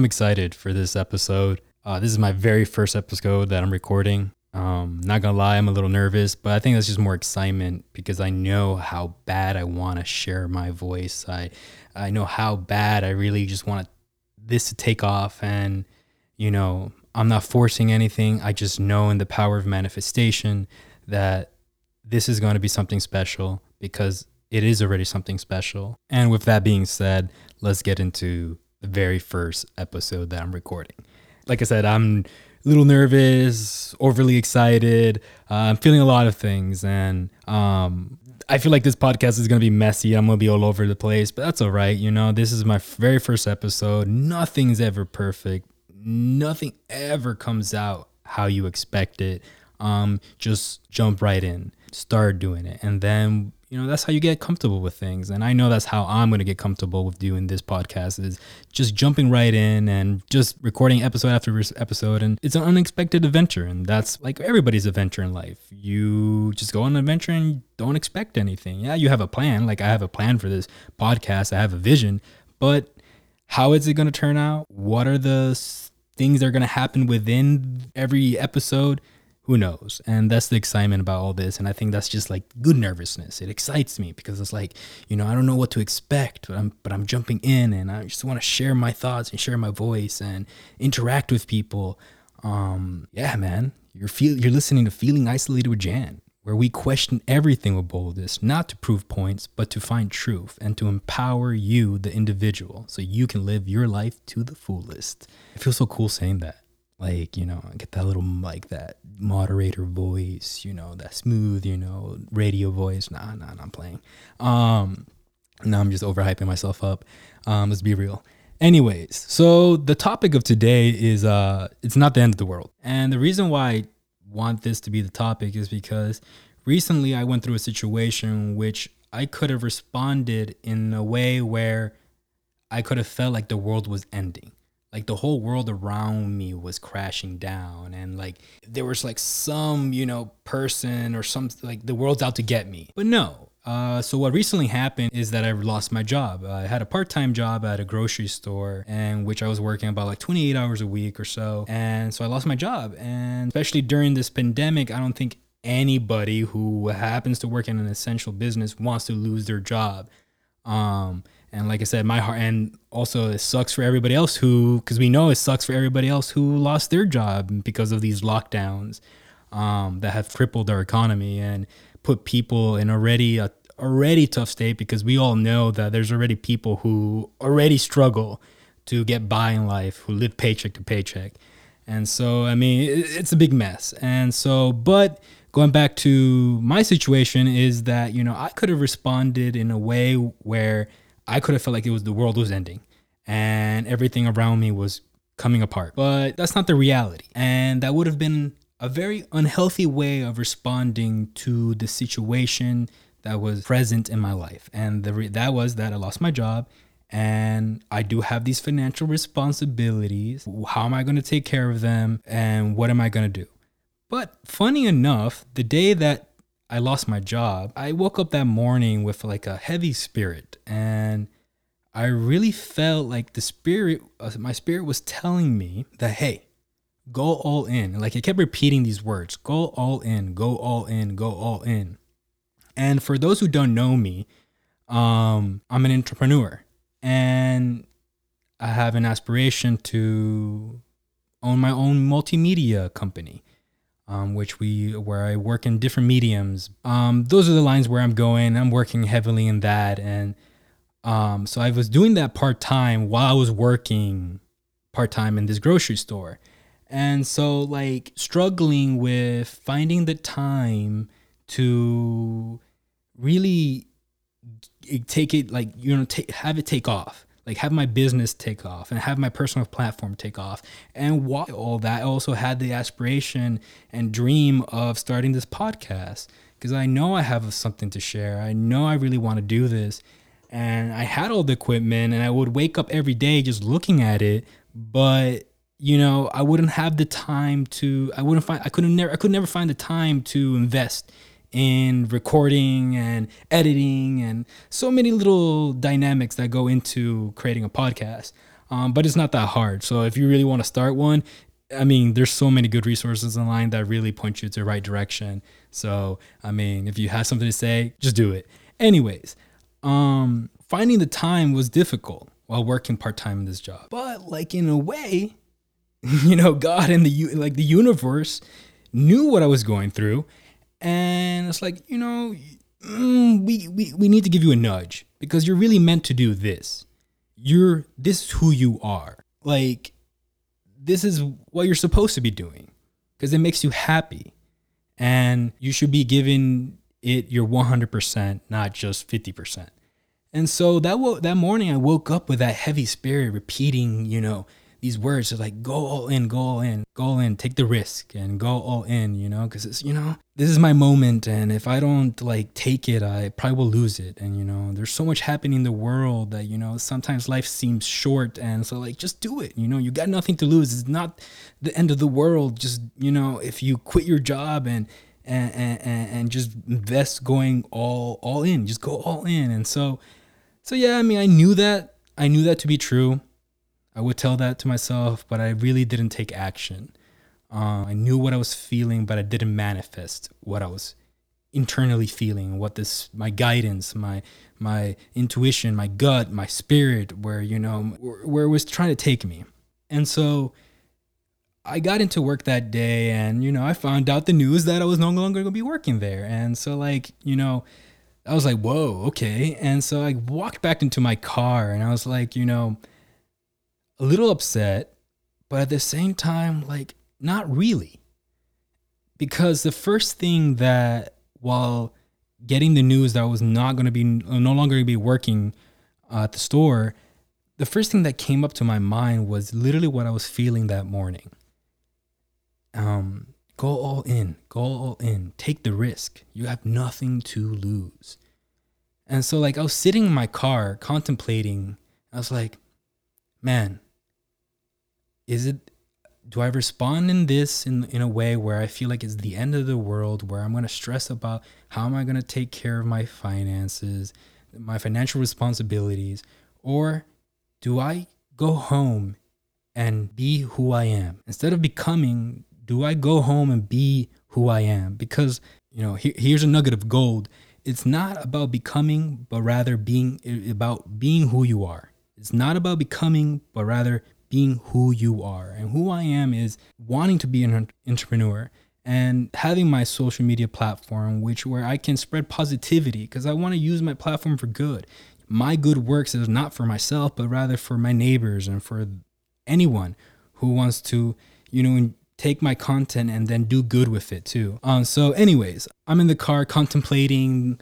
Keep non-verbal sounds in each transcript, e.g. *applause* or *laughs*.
I'm excited for this episode. Uh, this is my very first episode that I'm recording. Um, not gonna lie, I'm a little nervous, but I think that's just more excitement because I know how bad I want to share my voice. I I know how bad I really just want this to take off, and you know, I'm not forcing anything. I just know in the power of manifestation that this is going to be something special because it is already something special. And with that being said, let's get into the very first episode that I'm recording. Like I said, I'm a little nervous, overly excited. Uh, I'm feeling a lot of things, and um, I feel like this podcast is gonna be messy. I'm gonna be all over the place, but that's all right. You know, this is my very first episode. Nothing's ever perfect. Nothing ever comes out how you expect it. Um, just jump right in, start doing it, and then you know that's how you get comfortable with things. And i know that's how i'm going to get comfortable with doing this podcast is just jumping right in and just recording episode after episode. And it's an unexpected adventure and that's like everybody's adventure in life. You just go on an adventure and don't expect anything. Yeah you have a plan. Like i have a plan for this podcast. I have a vision. But how is it going to turn out? What are the things that are going to happen within every episode who knows? And that's the excitement about all this. And I think that's just like good nervousness. It excites me because it's like, you know, I don't know what to expect, but I'm but I'm jumping in and I just want to share my thoughts and share my voice and interact with people. Um, yeah, man. You're feel you're listening to Feeling Isolated with Jan, where we question everything with boldness, not to prove points, but to find truth and to empower you, the individual, so you can live your life to the fullest. It feels so cool saying that like you know get that little like that moderator voice you know that smooth you know radio voice. Nah nah, nah i'm playing. Um now i'm just overhyping myself up. Um let's be real. Anyways so the topic of today is uh it's not the end of the world. And the reason why i want this to be the topic is because recently i went through a situation which i could have responded in a way where i could have felt like the world was ending like the whole world around me was crashing down and like there was like some you know person or some like the world's out to get me but no uh, so what recently happened is that I lost my job. I had a part-time job at a grocery store, and which I was working about like 28 hours a week or so. And so I lost my job. And especially during this pandemic, I don't think anybody who happens to work in an essential business wants to lose their job. Um, and like I said, my heart, and also it sucks for everybody else who, because we know it sucks for everybody else who lost their job because of these lockdowns um, that have crippled our economy and put people in already a already tough state because we all know that there's already people who already struggle to get by in life, who live paycheck to paycheck. And so, I mean, it's a big mess. And so, but going back to my situation is that, you know, I could have responded in a way where I could have felt like it was the world was ending and everything around me was coming apart. But that's not the reality. And that would have been a very unhealthy way of responding to the situation that was present in my life. And the re- that was that I lost my job and I do have these financial responsibilities. How am I going to take care of them and what am I going to do? But funny enough, the day that I lost my job, I woke up that morning with like a heavy spirit and I really felt like the spirit, uh, my spirit was telling me that, hey, go all in. Like it kept repeating these words go all in, go all in, go all in. And for those who don't know me, um, I'm an entrepreneur and I have an aspiration to own my own multimedia company um, which we where I work in different mediums. Um, those are the lines where I'm going. I'm working heavily in that, and um, so I was doing that part time while I was working part time in this grocery store, and so like struggling with finding the time to really take it like you know take, have it take off like have my business take off and have my personal platform take off. And while all that, I also had the aspiration and dream of starting this podcast because I know I have something to share. I know I really want to do this. And I had all the equipment and I would wake up every day just looking at it, but you know, I wouldn't have the time to I wouldn't find I couldn't never I could never find the time to invest in recording and editing and so many little dynamics that go into creating a podcast. Um, but it's not that hard. So if you really want to start one, I mean, there's so many good resources online that really point you to the right direction. So, I mean, if you have something to say, just do it. Anyways, um, finding the time was difficult while working part time in this job. But like in a way, *laughs* you know, God and the like the universe knew what I was going through, and it's like, you know, mm, we, we we need to give you a nudge because you're really meant to do this. You're this is who you are. Like this is what you're supposed to be doing because it makes you happy. And you should be giving it your 100%, not just 50%. And so that wo- that morning I woke up with that heavy spirit repeating, you know, these words are like go all in, go all in, go all in, take the risk and go all in, you know, because it's you know this is my moment, and if I don't like take it, I probably will lose it. And you know, there's so much happening in the world that you know sometimes life seems short, and so like just do it. You know, you got nothing to lose. It's not the end of the world. Just you know, if you quit your job and and and, and just invest going all all in, just go all in. And so so yeah, I mean, I knew that I knew that to be true. I would tell that to myself, but I really didn't take action. Uh, I knew what I was feeling, but I didn't manifest what I was internally feeling. What this, my guidance, my my intuition, my gut, my spirit, where you know where, it was trying to take me. And so I got into work that day, and you know I found out the news that I was no longer to be working there. And so like you know. I was like, whoa, okay. And so I walked back into my car and I was like, you know, a little upset, but at the same time, like, not really. Because the first thing that, while getting the news that I was not going to be, no longer going to be working uh, at the store, the first thing that came up to my mind was literally what I was feeling that morning. Um, go all in, go all in, take the risk. You have nothing to lose. And so, like, I was sitting in my car contemplating, I was like, man, is it do I respond in this in in a way where I feel like it's the end of the world, where I'm gonna stress about how am I gonna take care of my finances, my financial responsibilities, or do I go home and be who I am instead of becoming? Do I go home and be who I am? Because you know, here, here's a nugget of gold. It's not about becoming, but rather being about being who you are. It's not about becoming, but rather being who you are. And who I am is wanting to be an entrepreneur and having my social media platform which where I can spread positivity because I want to use my platform for good. My good works is not for myself but rather for my neighbors and for anyone who wants to, you know, take my content and then do good with it too. Um so anyways, I'm in the car contemplating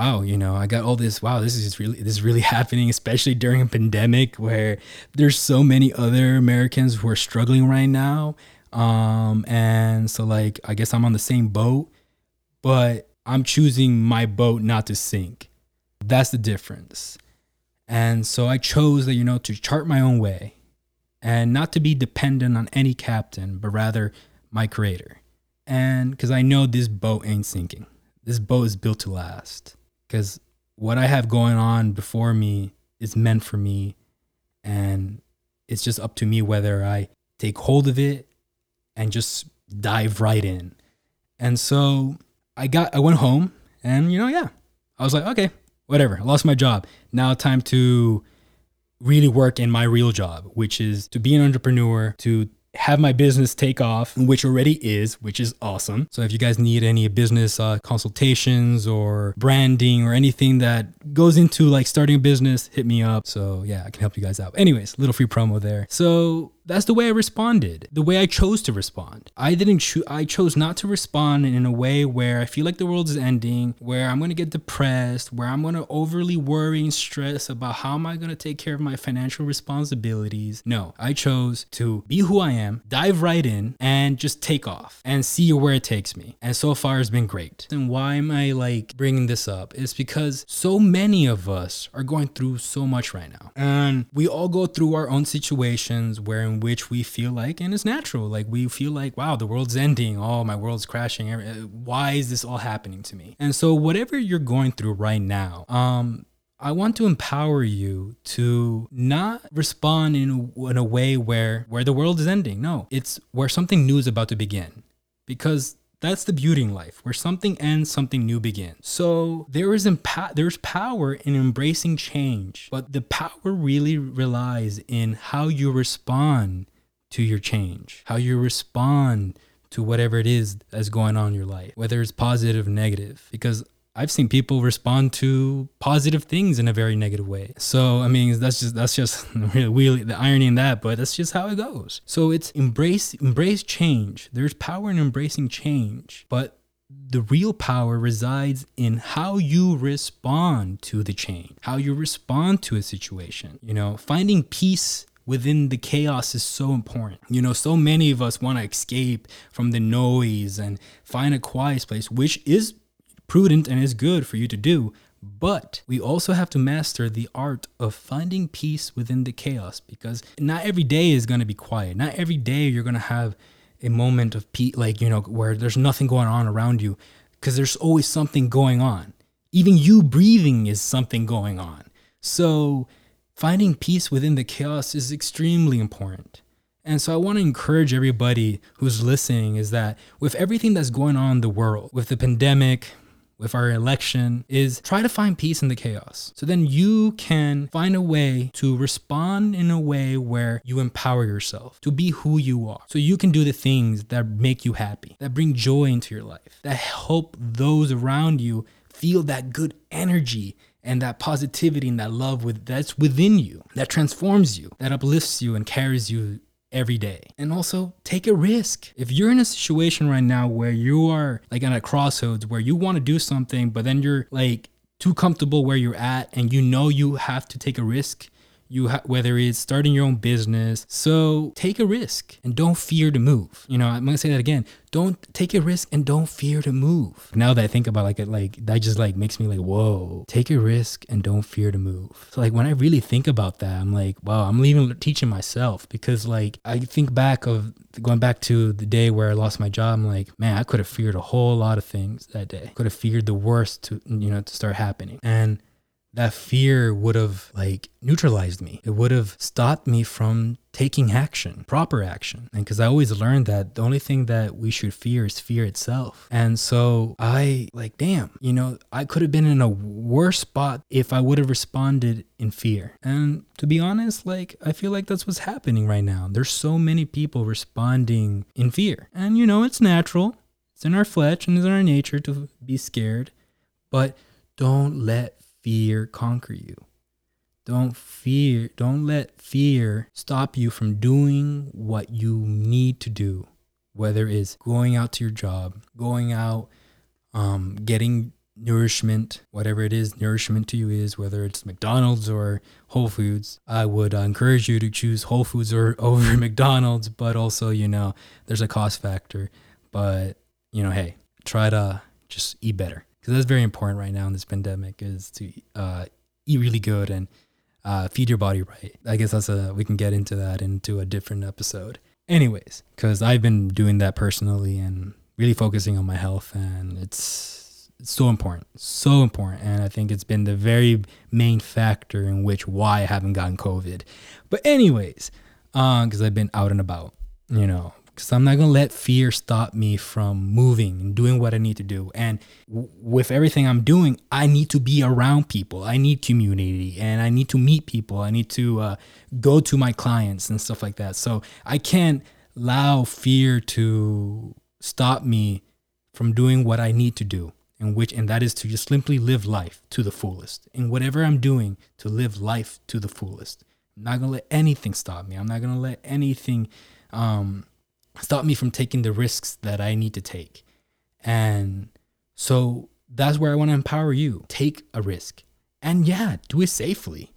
wow, you know, I got all this. Wow, this is really this is really *laughs* happening, especially during a pandemic where there's so many other Americans who are struggling right now. Um, and so like I guess I'm on the same boat, but I'm choosing my boat not to sink. That's the difference. And so I chose that, you know, to chart my own way and not to be dependent on any captain, but rather my creator. And because I know this boat ain't sinking, this boat is built to last because what I have going on before me is meant for me. And it's just up to me whether I take hold of it and just dive right in. And so I got, I went home and, you know, yeah, I was like, okay, whatever. I lost my job. Now time to really work in my real job, which is to be an entrepreneur, to have my business take off, which already is, which is awesome. So if you guys need any business uh, consultations or branding or anything that goes into like starting a business, hit me up. So yeah, I can help you guys out. Anyways, little free promo there. So that's the way I responded, the way I chose to respond. I didn't choose, I chose not to respond in a way where I feel like the world is ending, where I'm to get depressed, where I'm to overly worry and stress about how am I to take care of my financial responsibilities. No, I chose to be who I am, dive right in, and just take off and see where it takes me. And so far, it's been great. And why am I like bringing this up? It's because so many of us are going through so much right now. And we all go through our own situations where which we feel like, and it's natural, like we feel like, wow, the world's ending. Oh, my world's crashing. Why is this all happening to me? And so, whatever you're going through right now, um, I want to empower you to not respond in, in a way where where the world is ending. No, it's where something new is about to begin. Because that's the beauty in life, where something ends, something new begins. So there is impa- there's power in embracing change, but the power really relies in how you respond to your change, how you respond to whatever it is that's going on in your life, whether it's positive or negative. Because I've seen people respond to positive things in a very negative way. So I mean, that's just that's just *laughs* really the irony in that, but that's just how it goes. So it's embrace embrace change. There's power in embracing change, but the real power resides in how you respond to the change, how you respond to a situation. You know, finding peace within the chaos is so important. You know, so many of us want to escape from the noise and find a quiet place, which is prudent and is good for you to do. But we also have to master the art of finding peace within the chaos because not every day is going to be quiet. Not every day you're going to have a moment of peace, like, you know, where there's nothing going on around you because there's always something going on. Even you breathing is something going on. So finding peace within the chaos is extremely important. And so I want to encourage everybody who's listening is that with everything that's going on in the world, with the pandemic, with our election is try to find peace in the chaos. So then you can find a way to respond in a way where you empower yourself to be who you are. So you can do the things that make you happy, that bring joy into your life, that help those around you feel that good energy and that positivity and that love with that's within you that transforms you that uplifts you and carries you every day. And also take a risk. If you're in a situation right now where you are like at a crossroads where you want to do something, but then you're like too comfortable where you're at and you know you have to take a risk, you ha- whether it's starting your own business. So take a risk and don't fear to move. You know, I'm gonna say that again. Don't take a risk and don't fear to move. Now that I think about like it, like that just like makes me like, whoa, take a risk and don't fear to move. So like when I really think about that, I'm like, wow, I'm even teaching myself because like I think back of going back to the day where I lost my job. I'm like, man, I could have feared a whole lot of things that day. Could have feared the worst to you know to start happening and that fear would have like neutralized me. It would have stopped me from taking action, proper action. And because I always learned that the only thing that we should fear is fear itself. And so I like, damn, you know, I could have been in a worse spot if I would have responded in fear. And to be honest, like, I feel like that's what's happening right now. There's so many people responding in fear. And, you know, it's natural, it's in our flesh and it's in our nature to be scared. But don't let fear conquer you. Don't fear, don't let fear stop you from doing what you need to do, whether it's going out to your job, going out, um, getting nourishment, whatever it is, nourishment to you is, whether it's McDonald's or Whole Foods. I would uh, encourage you to choose Whole Foods or *laughs* over McDonald's, but also, you know, there's a cost factor. But, you know, hey, try to just eat better because that's very important right now in this pandemic is to uh, eat really good and uh, feed your body right. I guess that's a we can get into that into a different episode. Anyways, because I've been doing that personally and really focusing on my health, and it's, it's so important, so important, and I think it's been the very main factor in which why I haven't gotten COVID. But anyways, because uh, I've been out and about, you know, because I'm not going to let fear stop me from moving and doing what I need to do. And w- with everything I'm doing, I need to be around people. I need community and I need to meet people. I need to uh, go to my clients and stuff like that. So I can't allow fear to stop me from doing what I need to do. And which and that is to just simply live life to the fullest. In whatever I'm doing, to live life to the fullest. I'm not gonna let anything stop me. I'm not gonna let anything um, stop me from taking the risks that I need to take. And so that's where I want to empower you. Take a risk. And yeah, do it safely.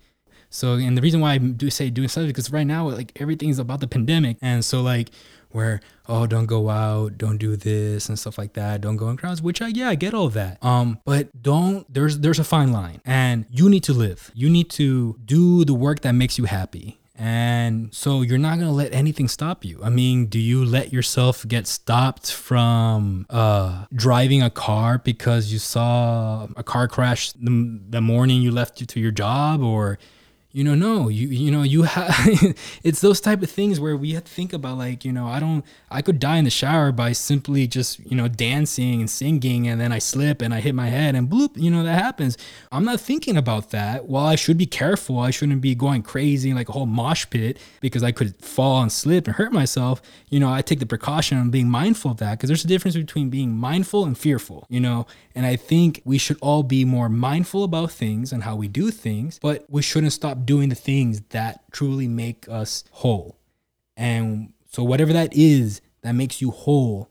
So, and the reason why I do say doing something because right now, like everything's about the pandemic. And so, like, where, oh, don't go out, don't do this and stuff like that, don't go in crowds, which I, yeah, I get all that. Um, but don't, there's, there's a fine line and you need to live. You need to do the work that makes you happy And so you're not going to let anything stop you. I mean, do you let yourself get stopped from uh, driving a car because you saw a car crash the, the morning you left to your job or you know no you you know you have *laughs* it's those type of things where we have to think about like you know i don't i could die in the shower by simply just you know dancing and singing and then i slip and i hit my head and bloop you know that happens. I'm not thinking about that. While i should be careful i shouldn't be going crazy like a whole mosh pit because i could fall and slip and hurt myself. You know i take the precaution on being mindful of that because there's a difference between being mindful and fearful you know? And i think we should all be more mindful about things and how we do things but we shouldn't stop doing the things that truly make us whole. And so whatever that is that makes you whole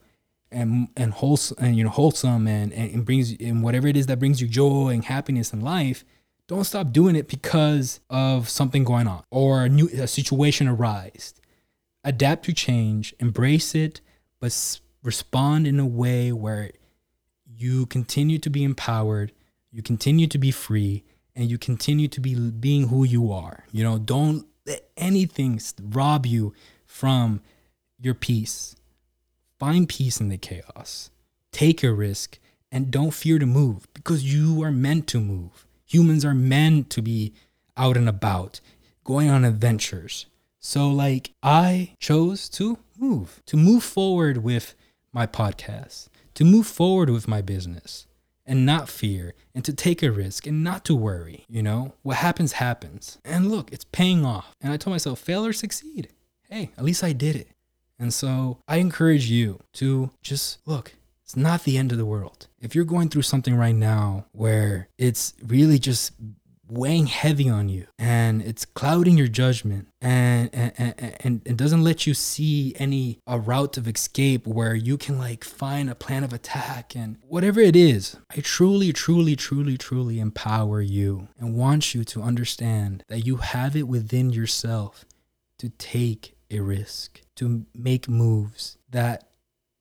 and and wholesome and you know wholesome and, and brings and whatever it is that brings you joy and happiness in life, don't stop doing it because of something going on or a new a situation arise. Adapt to change, embrace it, but respond in a way where you continue to be empowered, you continue to be free, and you continue to be being who you are. You know, don't let anything rob you from your peace. Find peace in the chaos. Take a risk and don't fear to move because you are meant to move. Humans are meant to be out and about, going on adventures. So, like, I chose to move, to move forward with my podcast, to move forward with my business and not fear and to take a risk and not to worry. You know, what happens, happens. And look, it's paying off. And I told myself, fail or succeed. Hey, at least I did it. And so I encourage you to just look, it's not the end of the world. If you're going through something right now where it's really just weighing heavy on you and it's clouding your judgment and and, and, and it doesn't let you see any a route of escape where you can like find a plan of attack and whatever it is i truly truly truly truly empower you and want you to understand that you have it within yourself to take a risk to make moves that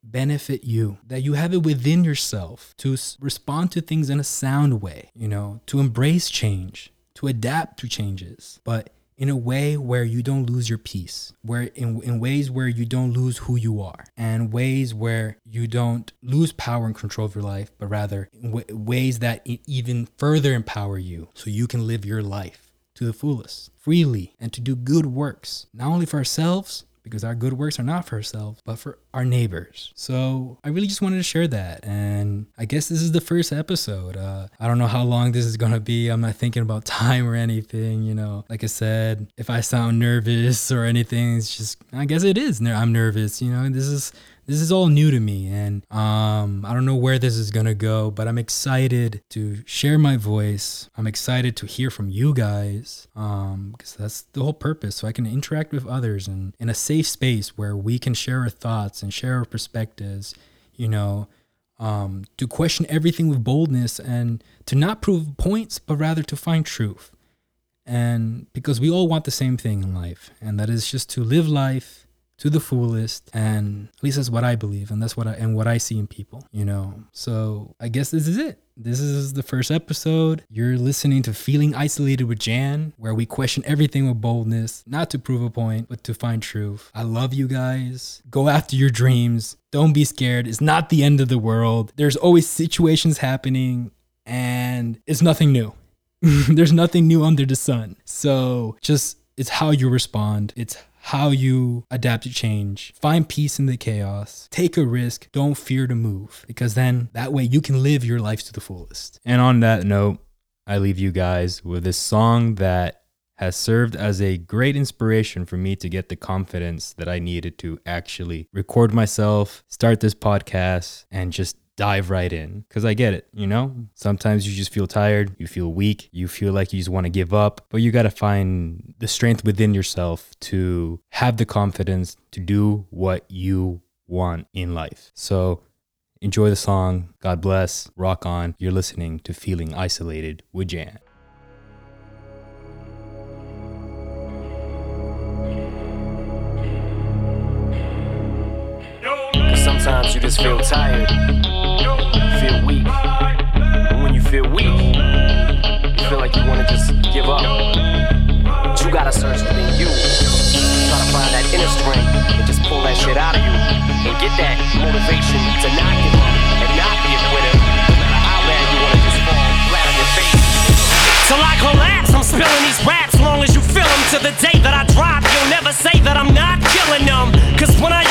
benefit you, that you have it within yourself to respond to things in a sound way, you know, to embrace change, to adapt to changes, but in a way where you don't lose your peace, where in, in ways where you don't lose who you are, and ways where you don't lose power and control of your life, but rather w- ways that even further empower you so you can live your life to the fullest, freely, and to do good works, not only for ourselves, because our good works are not for ourselves, but for our neighbors. So I really just wanted to share that. And I guess this is the first episode. Uh, I don't know how long this is going to be. I'm not thinking about *laughs* time or anything. You know, like I said, if I sound nervous or anything, it's just, I guess it is. I'm nervous. You know, this is this is all new to me and um, I don't know where this is gonna go, but I'm excited to share my voice. I'm excited to hear from you guys because um, that's the whole purpose. So I can interact with others and in a safe space where we can share our thoughts and share our perspectives. You know, um, to question everything with boldness and to not prove points, but rather to find truth. And because we all want the same thing in life, and that is just to live life to the fullest and at least that's what i believe and that's what i and what i see in people you know? So i guess this is it. This is the first episode. You're listening to feeling isolated with jan where we question everything with boldness not to prove a point but to find truth. I love you guys. Go after your dreams. Don't be scared. It's not the end of the world. There's always situations happening and it's nothing new. *laughs* There's nothing new under the sun. So just it's how you respond. It's how you adapt to change, find peace in the chaos, take a risk, don't fear to move, because then that way you can live your life to the fullest. And on that note, I leave you guys with this song that has served as a great inspiration for me to get the confidence that I needed to actually record myself, start this podcast, and just dive right in because I get it. You know, sometimes you just feel tired, you feel weak, you feel like you just want to give up, but you got to find the strength within yourself to have the confidence to do what you want in life. So, enjoy the song. God bless. Rock on. You're listening to Feeling Isolated with Jan. Sometimes you just feel tired you feel like you you gotta search within you. string and just pull that shit out of you and get that motivation to not give up and not be a quitter. Till I collapse, I'm spilling these raps long as you feel them. To the day that I drop, you'll never say that I'm not killing them. Cause when I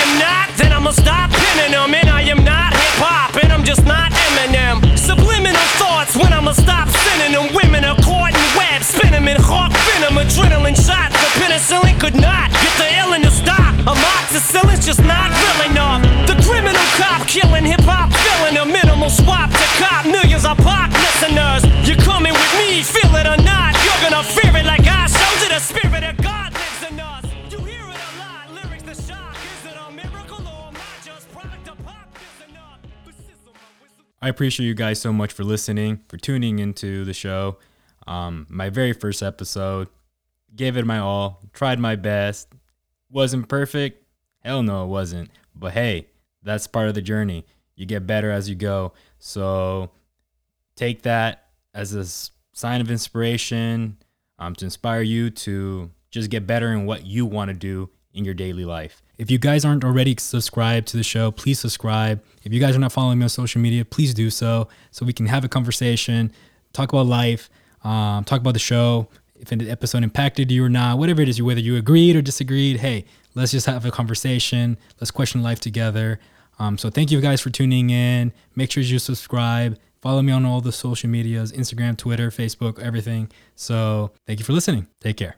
appreciate you guys so much for listening, for tuning into the show. Um, my very first episode, gave it my all, tried my best. Wasn't perfect? Hell no, it wasn't. But hey, that's part of the journey. You get better as you go. So take that as a sign of inspiration um, to inspire you to just get better in what you want to do in your daily life. If you guys aren't already subscribed to the show, please subscribe. If you guys are not following me on social media, please do so so we can have a conversation, talk about life, um, talk about the show, if an episode impacted you or not, whatever it is, whether you agreed or disagreed. Hey, let's just have a conversation. Let's question life together. Um, so thank you guys for tuning in. Make sure you subscribe. Follow me on all the social medias Instagram, Twitter, Facebook, everything. So thank you for listening. Take care.